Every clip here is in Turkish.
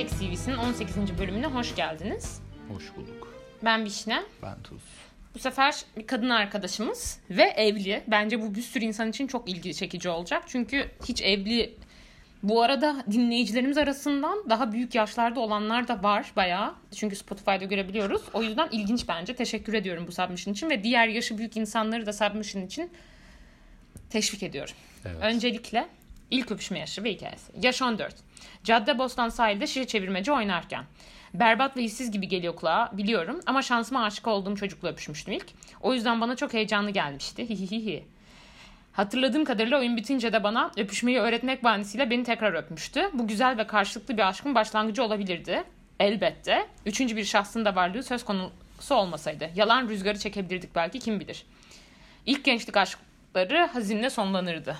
Seks TV'sinin 18. bölümüne hoş geldiniz. Hoş bulduk. Ben Vişne. Ben Tuz. Bu sefer bir kadın arkadaşımız ve evli. Bence bu bir sürü insan için çok ilgi çekici olacak. Çünkü hiç evli bu arada dinleyicilerimiz arasından daha büyük yaşlarda olanlar da var bayağı. Çünkü Spotify'da görebiliyoruz. O yüzden ilginç bence. Teşekkür ediyorum bu submission için ve diğer yaşı büyük insanları da submission için teşvik ediyorum. Evet. Öncelikle ilk öpüşme yaşı ve hikayesi. Yaş 14. Cadde Bostan sahilde şişe çevirmece oynarken. Berbat ve hissiz gibi geliyor kulağa biliyorum ama şansıma aşık olduğum çocukla öpüşmüştüm ilk. O yüzden bana çok heyecanlı gelmişti. Hihihihi. Hatırladığım kadarıyla oyun bitince de bana öpüşmeyi öğretmek bahanesiyle beni tekrar öpmüştü. Bu güzel ve karşılıklı bir aşkın başlangıcı olabilirdi. Elbette. Üçüncü bir şahsın da varlığı söz konusu olmasaydı. Yalan rüzgarı çekebilirdik belki kim bilir. İlk gençlik aşkları hazinle sonlanırdı.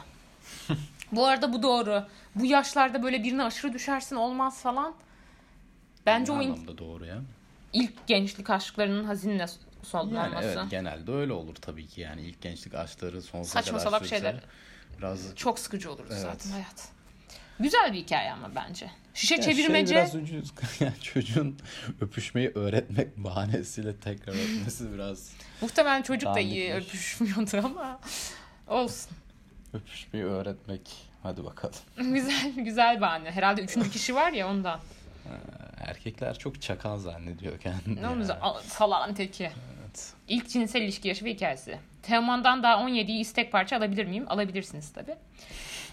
bu arada bu doğru. Bu yaşlarda böyle birine aşırı düşersin olmaz falan. Bence Ne o in- anlamda doğru ya. ilk gençlik aşklarının hazinle Yani sonlanması. evet genelde öyle olur tabii ki yani ilk gençlik aşkları sonsuza Saçma kadar salak şeyler. Biraz Çok sıkıcı olurdu Evet. zaten hayat. Güzel bir hikaye ama bence. Şişe Ya çevirmece Şey biraz ucuz. Yani çocuğun öpüşmeyi öğretmek bahanesiyle tekrar öpmesi biraz muhtemelen çocuk da iyi öpüşmüyordu ama olsun. Öpüşmeyi öğretmek. Hadi bakalım. güzel güzel bahane. Herhalde üçüncü kişi var ya ondan. Erkekler çok çakal zannediyor kendini. Ne olmuş? Salağın teki. Evet. İlk cinsel ilişki yaşı ve hikayesi. Teoman'dan daha 17'yi istek parça alabilir miyim? Alabilirsiniz tabii.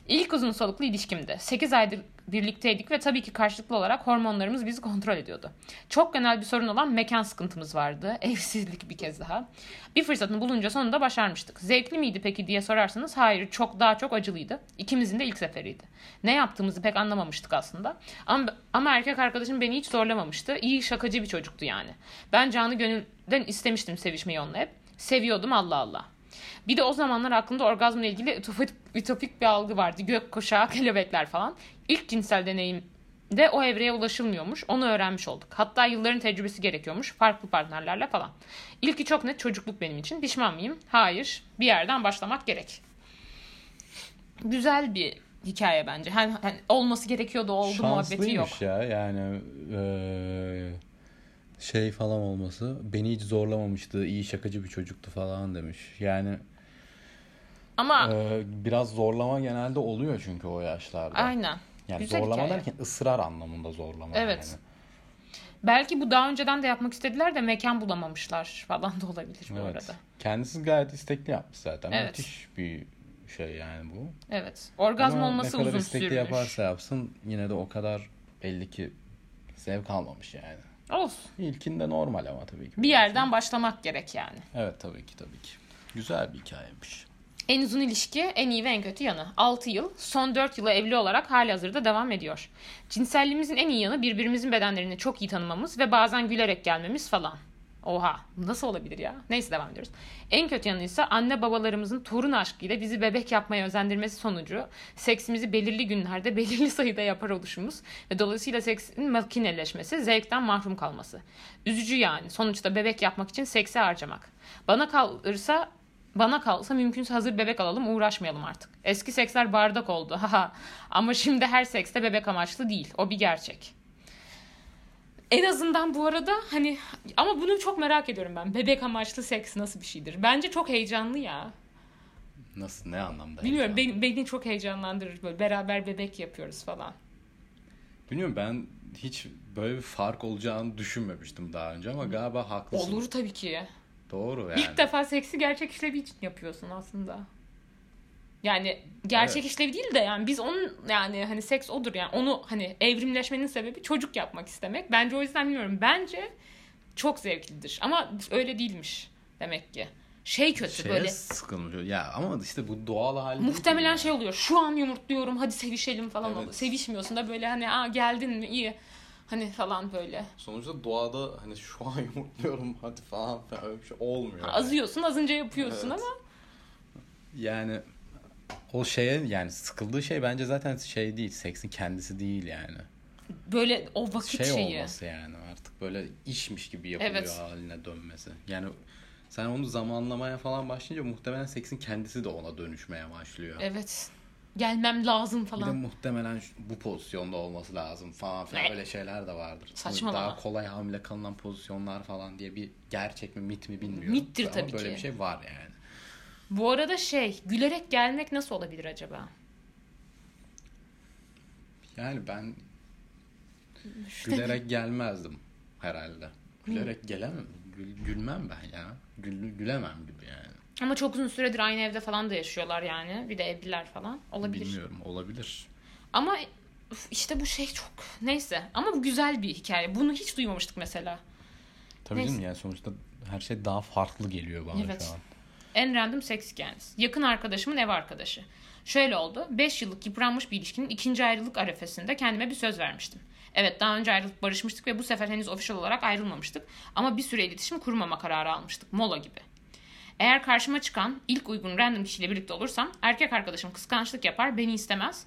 İlk uzun soluklu ilişkimdi. 8 aydır birlikteydik ve tabii ki karşılıklı olarak hormonlarımız bizi kontrol ediyordu. Çok genel bir sorun olan mekan sıkıntımız vardı. Evsizlik bir kez daha. Bir fırsatını bulunca sonunda başarmıştık. Zevkli miydi peki diye sorarsanız hayır çok daha çok acılıydı. İkimizin de ilk seferiydi. Ne yaptığımızı pek anlamamıştık aslında. Ama, ama erkek arkadaşım beni hiç zorlamamıştı. İyi şakacı bir çocuktu yani. Ben canı gönülden istemiştim sevişmeyi onunla hep. Seviyordum Allah Allah. Bir de o zamanlar aklımda orgazmla ilgili ütopik, ütopik bir algı vardı. Gök kuşağı, kelebekler falan. İlk cinsel deneyimde o evreye ulaşılmıyormuş. Onu öğrenmiş olduk. Hatta yılların tecrübesi gerekiyormuş. Farklı partnerlerle falan. İlki çok net çocukluk benim için. Pişman mıyım? Hayır. Bir yerden başlamak gerek. Güzel bir hikaye bence. Hani, hani olması gerekiyordu oldu muhabbeti yok. Ya yani eee, şey falan olması beni hiç zorlamamıştı iyi şakacı bir çocuktu falan demiş yani Ama eee, biraz zorlama genelde oluyor çünkü o yaşlarda aynen. yani Güzel zorlama hikaye. derken ısrar anlamında zorlama Evet. yani. Belki bu daha önceden de yapmak istediler de mekan bulamamışlar falan da olabilir bu Evet. arada. kendisi gayet istekli yapmış zaten Evet. müthiş bir şey yani bu Evet. Orgazm Ama olması ne kadar uzun istekli sürmüş. yaparsa yapsın yine de o kadar belli ki zevk almamış yani Olsun. İlkinde normal ama tabii ki. Bir yerden başlamak gerek yani. Evet tabii ki tabii ki. Güzel bir hikayemiş. En uzun ilişki, en iyi ve en kötü yanı. 6 yıl, son 4 yıla evli olarak hali hazırda devam ediyor. Cinselliğimizin en iyi yanı birbirimizin bedenlerini çok iyi tanımamız ve bazen gülerek gelmemiz falan. Oha nasıl olabilir ya? Neyse devam ediyoruz. En kötü yanı ise anne babalarımızın torun aşkıyla bizi bebek yapmaya özendirmesi sonucu seksimizi belirli günlerde belirli sayıda yapar oluşumuz ve dolayısıyla seksin makineleşmesi, zevkten mahrum kalması. Üzücü yani. Sonuçta bebek yapmak için seksi harcamak. Bana kalırsa bana kalsa mümkünse hazır bebek alalım uğraşmayalım artık. Eski seksler bardak oldu. Haha. Ama şimdi her sekste bebek amaçlı değil. O bir gerçek. En azından bu arada hani ama bunu çok merak ediyorum ben. Bebek amaçlı seks nasıl bir şeydir? Bence çok heyecanlı ya. Nasıl ne anlamda? Bilmiyorum beni, beni çok heyecanlandırır böyle beraber bebek yapıyoruz falan. Bilmiyorum ben hiç böyle bir fark olacağını düşünmemiştim daha önce ama galiba haklısın. Olur tabii ki. Doğru yani. İlk defa seksi gerçek işlevi için yapıyorsun aslında. Yani gerçek Evet. işlevi değil de yani biz onun yani hani seks odur yani onu hani evrimleşmenin sebebi çocuk yapmak istemek. Bence o yüzden bilmiyorum. Bence çok zevklidir ama öyle değilmiş demek ki. Şey kötü Şeye böyle sıkılmış. Ya ama işte bu doğal hali muhtemelen şey oluyor. Şu an yumurtluyorum hadi sevişelim falan Evet. oluyor. Sevişmiyorsun da böyle hani aa geldin mi iyi hani falan böyle. Sonuçta doğada hani şu an yumurtluyorum hadi falan falan öyle bir şey olmuyor. yani. Azıyorsun azınca yapıyorsun Evet. ama Yani o şeye yani sıkıldığı şey bence zaten şey değil. Seksin kendisi değil yani. böyle o vakit şey şeyi. olması yani artık böyle işmiş gibi yapılıyor Evet. haline dönmesi. Yani sen onu zamanlamaya falan başlayınca muhtemelen seksin kendisi de ona dönüşmeye başlıyor. Evet. Gelmem lazım Bir de falan. muhtemelen bu pozisyonda olması lazım falan filan Ne? öyle şeyler de vardır. Saçmalama. Daha kolay hamile kalınan pozisyonlar falan diye bir gerçek mi mit mi bilmiyorum. Mittir Ama tabii böyle ki. bir şey var yani. Bu arada şey gülerek gelmek nasıl olabilir acaba? Yani ben İşte- gülerek gelmezdim herhalde. Gülerek gelemem. Gül- gülmem ben ya. Gül, gülemem gibi yani. Ama çok uzun süredir aynı evde falan da yaşıyorlar yani. Bir de evliler falan. Olabilir. Bilmiyorum olabilir. Ama işte bu şey çok neyse. Ama bu güzel bir hikaye. Bunu hiç duymamıştık mesela. Tabii Neyse. canım yani sonuçta her şey daha farklı geliyor bana Evet. şu an. En random seks hikayeniz. Yakın arkadaşımın ev arkadaşı. Şöyle oldu. 5 yıllık yıpranmış bir ilişkinin ikinci ayrılık arefesinde kendime bir söz vermiştim. Evet daha önce ayrılıp barışmıştık ve bu sefer henüz official olarak ayrılmamıştık. Ama bir süre iletişim kurmama kararı almıştık. Mola gibi. Eğer karşıma çıkan ilk uygun random kişiyle birlikte olursam erkek arkadaşım kıskançlık yapar beni istemez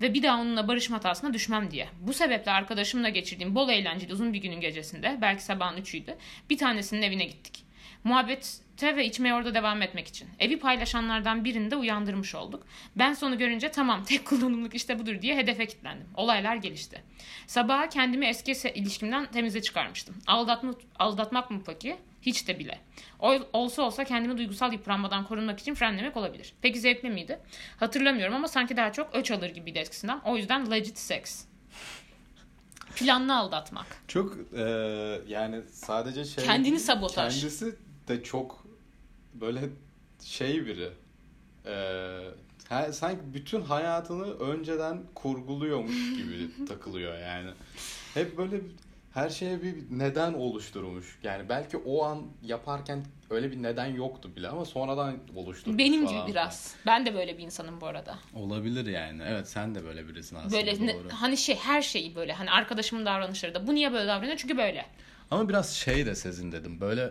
ve bir daha onunla barışma hatasına düşmem diye. Bu sebeple arkadaşımla geçirdiğim bol eğlenceli uzun bir günün gecesinde belki sabahın üçüydü bir tanesinin evine gittik. Muhabbete ve içmeye orada devam etmek için. Evi paylaşanlardan birini de uyandırmış olduk. Ben sonu görünce tamam tek kullanımlık işte budur diye hedefe kilitlendim. Olaylar gelişti. Sabaha kendimi eski ilişkimden temize çıkarmıştım. Aldatma, aldatmak mı peki? Hiç de bile. O, olsa olsa kendimi duygusal yıpranmadan korunmak için frenlemek olabilir. Peki zevkli miydi? Hatırlamıyorum ama sanki daha çok öç alır gibiydi eskisinden. O yüzden legit sex. Planlı aldatmak. Çok e, yani sadece şey Kendini sabotaj. Kendisi de çok böyle şey biri. E, her- sanki bütün hayatını önceden kurguluyormuş gibi takılıyor yani. Hep böyle her şeye bir neden oluşturmuş. Yani belki o an yaparken öyle bir neden yoktu bile ama sonradan oluşturmuş Benim falan. gibi biraz. Ben de böyle bir insanım bu arada. Olabilir yani. Evet sen de böyle birisin aslında. Böyle ne- doğru. hani şey her şeyi böyle hani arkadaşımın davranışları da bu niye böyle davranıyor çünkü böyle. Ama biraz şey de Sezin dedim. Böyle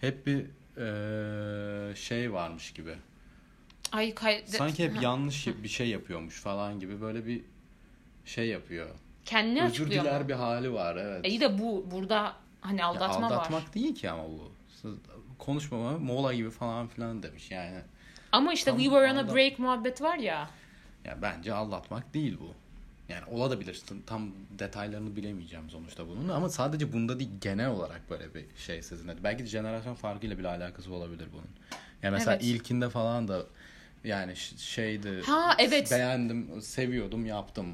hep bir eee, şey varmış gibi. Ay kay- Sanki hep Ha. yanlış bir şey yapıyormuş falan gibi böyle bir şey yapıyor. Kendini Özür açıklıyor diler mu? bir hali var evet. İyi de bu burada hani Ya aldatma aldatmak var. değil ki ama bu. Konuşmama mola gibi falan filan demiş yani. Ama işte Tam we were on a break muhabbet var ya. Ya bence aldatmak değil bu. Yani olabilir. Tam detaylarını bilemeyeceğim sonuçta bunun ama sadece bunda değil genel olarak böyle bir şey dedi. Belki de jenerasyon farkıyla bile alakası olabilir bunun. Yani mesela Evet. ilkinde falan da yani şeydi. Ha, evet. Beğendim, seviyordum, yaptım.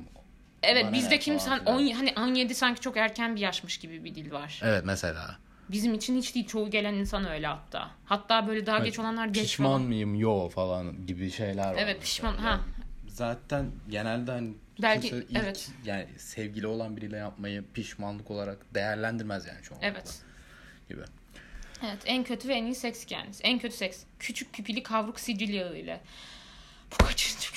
Evet Bana bizde ne kimsen falan filan. 10 hani 17 sanki çok erken bir yaşmış gibi bir dil var. Evet mesela. Bizim için hiç değil çoğu gelen insan öyle hatta. Hatta böyle daha Evet, geç olanlar geç Pişman falan. mıyım? Yo falan gibi şeyler var. Evet, mesela. pişman, ha. Yani zaten genelde hani Belki- kimse ilk, evet. yani sevgili olan biriyle yapmayı pişmanlık olarak değerlendirmez yani çoğunlukla. Evet. Gibi. Evet en kötü ve en iyi seks hikayeniz. En kötü seks. Küçük pipili kavruk Sicilyalı ile. Bu kaçıncı?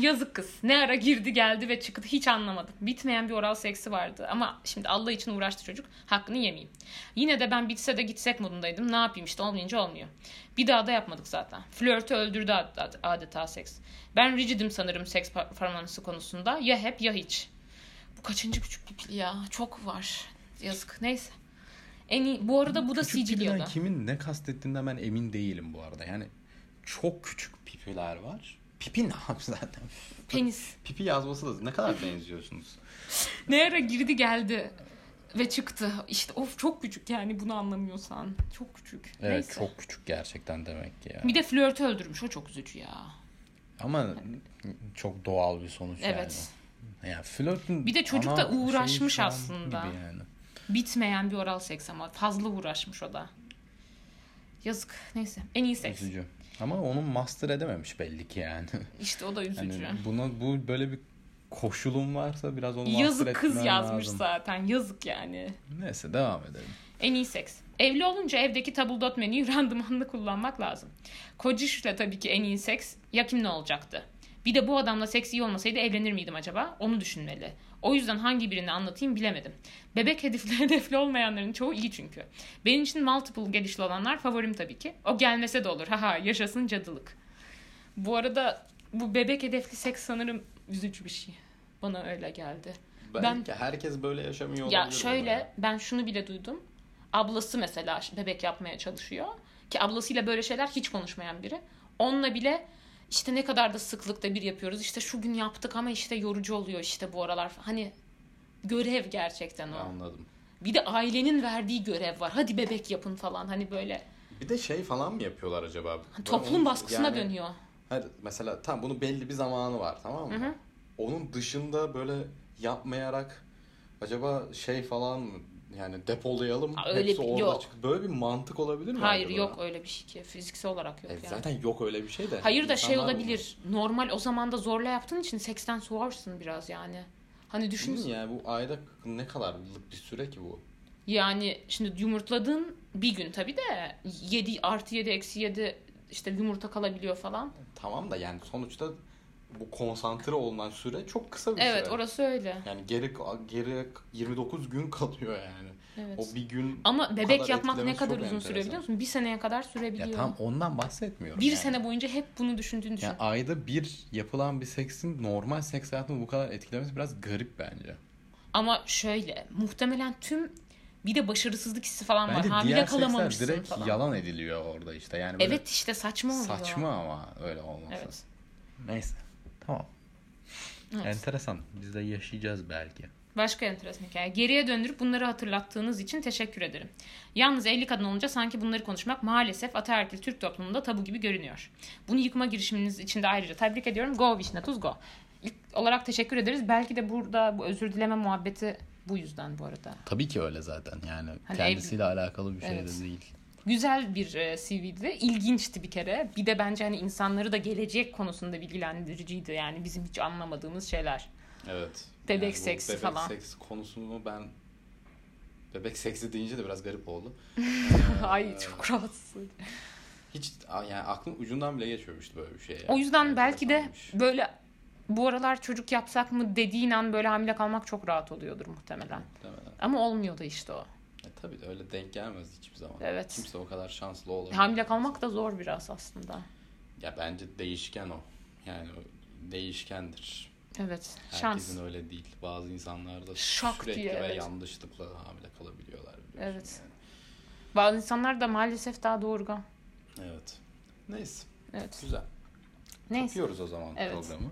Yazık kız. Ne ara girdi geldi ve çıktı hiç anlamadım. Bitmeyen bir oral seksi vardı. Ama şimdi Allah için uğraştı çocuk. Hakkını yemeyeyim. Yine de ben bitse de gitsek modundaydım. Ne yapayım işte olmayınca olmuyor. Bir daha da yapmadık zaten. Flörtü öldürdü ad- ad- adeta seks. Ben rigidim sanırım seks performansı konusunda. Ya hep ya hiç. Bu kaçıncı küçük pipili ya? Çok var. Yazık. Neyse. En iyi, bu arada bu da Küçük kimin ne kastettiğinden ben emin değilim bu arada. Yani çok küçük pipiler var. Pipi ne abi zaten? Penis. Pipi yazması da ne kadar benziyorsunuz. Ne ara girdi geldi ve çıktı. İşte of çok küçük yani bunu anlamıyorsan. Çok küçük. Evet Neyse. çok küçük gerçekten demek ki ya. Bir de flörtü öldürmüş. O çok üzücü ya. Ama çok doğal bir sonuç Evet. yani. Yani flörtün Bir de çocuk da uğraşmış aslında. Gibi yani. Bitmeyen bir oral seks ama fazla uğraşmış o da. Yazık. Neyse. En iyi seks. Üzücü. Ama onu master edememiş belli ki yani. İşte o da üzücü. Yani buna bu böyle bir koşulun varsa biraz onu master Yazık kız yazmış lazım. zaten. Yazık yani. Neyse devam edelim. En iyi seks. Evli olunca evdeki tabldot menüyü randımanlı kullanmak lazım. Kocişle tabii ki en iyi seks ya kim ne olacaktı? Bir de bu adamla seks iyi olmasaydı evlenir miydim acaba? Onu düşünmeli. O yüzden hangi birini anlatayım bilemedim. Bebek hedefli, hedefli olmayanların çoğu iyi çünkü. Benim için multiple gelişli olanlar favorim tabii ki. O gelmese de olur. Haha yaşasın cadılık. Bu arada bu bebek hedefli seks sanırım üzücü bir şey. Bana öyle geldi. Belki herkes böyle yaşamıyor olabilir. Ya şöyle arada. ben şunu bile duydum. Ablası mesela bebek yapmaya çalışıyor. Ki ablasıyla böyle şeyler hiç konuşmayan biri. Onunla bile işte ne kadar da sıklıkta bir yapıyoruz. İşte şu gün yaptık ama işte yorucu oluyor işte bu aralar. Hani görev gerçekten o. Anladım. Bir de ailenin verdiği görev var. Hadi bebek yapın falan. Hani böyle Bir de şey falan mı yapıyorlar acaba? Böyle toplum onu- baskısına yani- dönüyor. Hayır, mesela tam bunun belli bir zamanı var tamam mı? Hı hı. Onun dışında böyle yapmayarak acaba şey falan mı yani depolayalım Ha, öyle hepsi bir- orada yok. çık- Böyle bir mantık olabilir mi? Hayır acaba? yok öyle bir şey ki. Fiziksel olarak yok E, yani. Zaten yok öyle bir şey de. Hayır da şey olabilir. Normal o zaman da zorla yaptığın için seksten soğarsın biraz yani. Hani düşün Değil yani bu ayda ne kadarlık bir süre ki bu? yani şimdi yumurtladığın bir gün tabii de 7 artı 7 eksi 7 işte yumurta kalabiliyor falan. Tamam da yani sonuçta bu konsantre olunan süre çok kısa bir Evet süre. orası öyle. Yani geri geri 29 gün kalıyor yani. Evet. O bir gün Ama bebek yapmak ne kadar uzun süre enteresan. biliyor musun? Bir seneye kadar sürebiliyor. Ya tam ondan bahsetmiyorum. bir yani. sene boyunca hep bunu düşündüğünü düşün. Yani ayda bir yapılan bir seksin normal seks hayatını bu kadar etkilemesi biraz garip bence. Ama şöyle muhtemelen tüm bir de başarısızlık hissi falan var. Bence Hamile diğer seksler kalamamışsın direkt falan. yalan ediliyor orada işte. Yani Evet işte saçma oluyor. saçma ama öyle olması. Evet. Neyse. Tamam. Evet. Enteresan. Biz de yaşayacağız belki. Başka enteresan hikaye. Geriye döndürüp bunları hatırlattığınız için teşekkür ederim. Yalnız 50 kadın olunca sanki bunları konuşmak maalesef ataerkil Türk toplumunda tabu gibi görünüyor. Bunu yıkma girişiminiz için de ayrıca tebrik ediyorum. Go Vişne Tuz Go. İlk olarak teşekkür ederiz. Belki de burada bu özür dileme muhabbeti bu yüzden bu arada. Tabii ki öyle zaten. Yani Hani kendisiyle alakalı bir şey Evet. de değil. Güzel bir e, CV'di. İlginçti bir kere. Bir de bence hani insanları da gelecek konusunda bilgilendiriciydi. Yani bizim hiç anlamadığımız şeyler. Evet. Bebek bu seksi bebek falan. seksi konusunu ben bebek seksi deyince de biraz garip oldu. Ay çok rahatsız. Hiç yani aklım ucundan bile geçmemişti böyle bir şey. yani. O yüzden belki de Enteresanmış. böyle bu aralar çocuk yapsak mı dediğin an böyle hamile kalmak çok rahat oluyordur muhtemelen. Muhtemelen. Ama olmuyor da işte o. E, tabii de öyle denk gelmez hiçbir zaman. Evet. Kimse o kadar şanslı olamaz. Hamile kalmak da zor biraz aslında. Ya bence değişken o. Yani o değişkendir. Evet. Şans. Herkesin öyle değil. Bazı insanlar da Şak sürekli diye, ve evet. yanlışlıkla hamile kalabiliyorlar. Evet. Bazı insanlar da maalesef daha doğurgan. yani. Evet. Neyse. Evet. Güzel. Neyse. Yapıyoruz o zaman Evet. programı.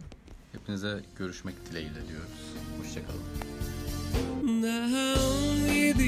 Hepinize görüşmek dileğiyle diyoruz. Hoşçakalın. Now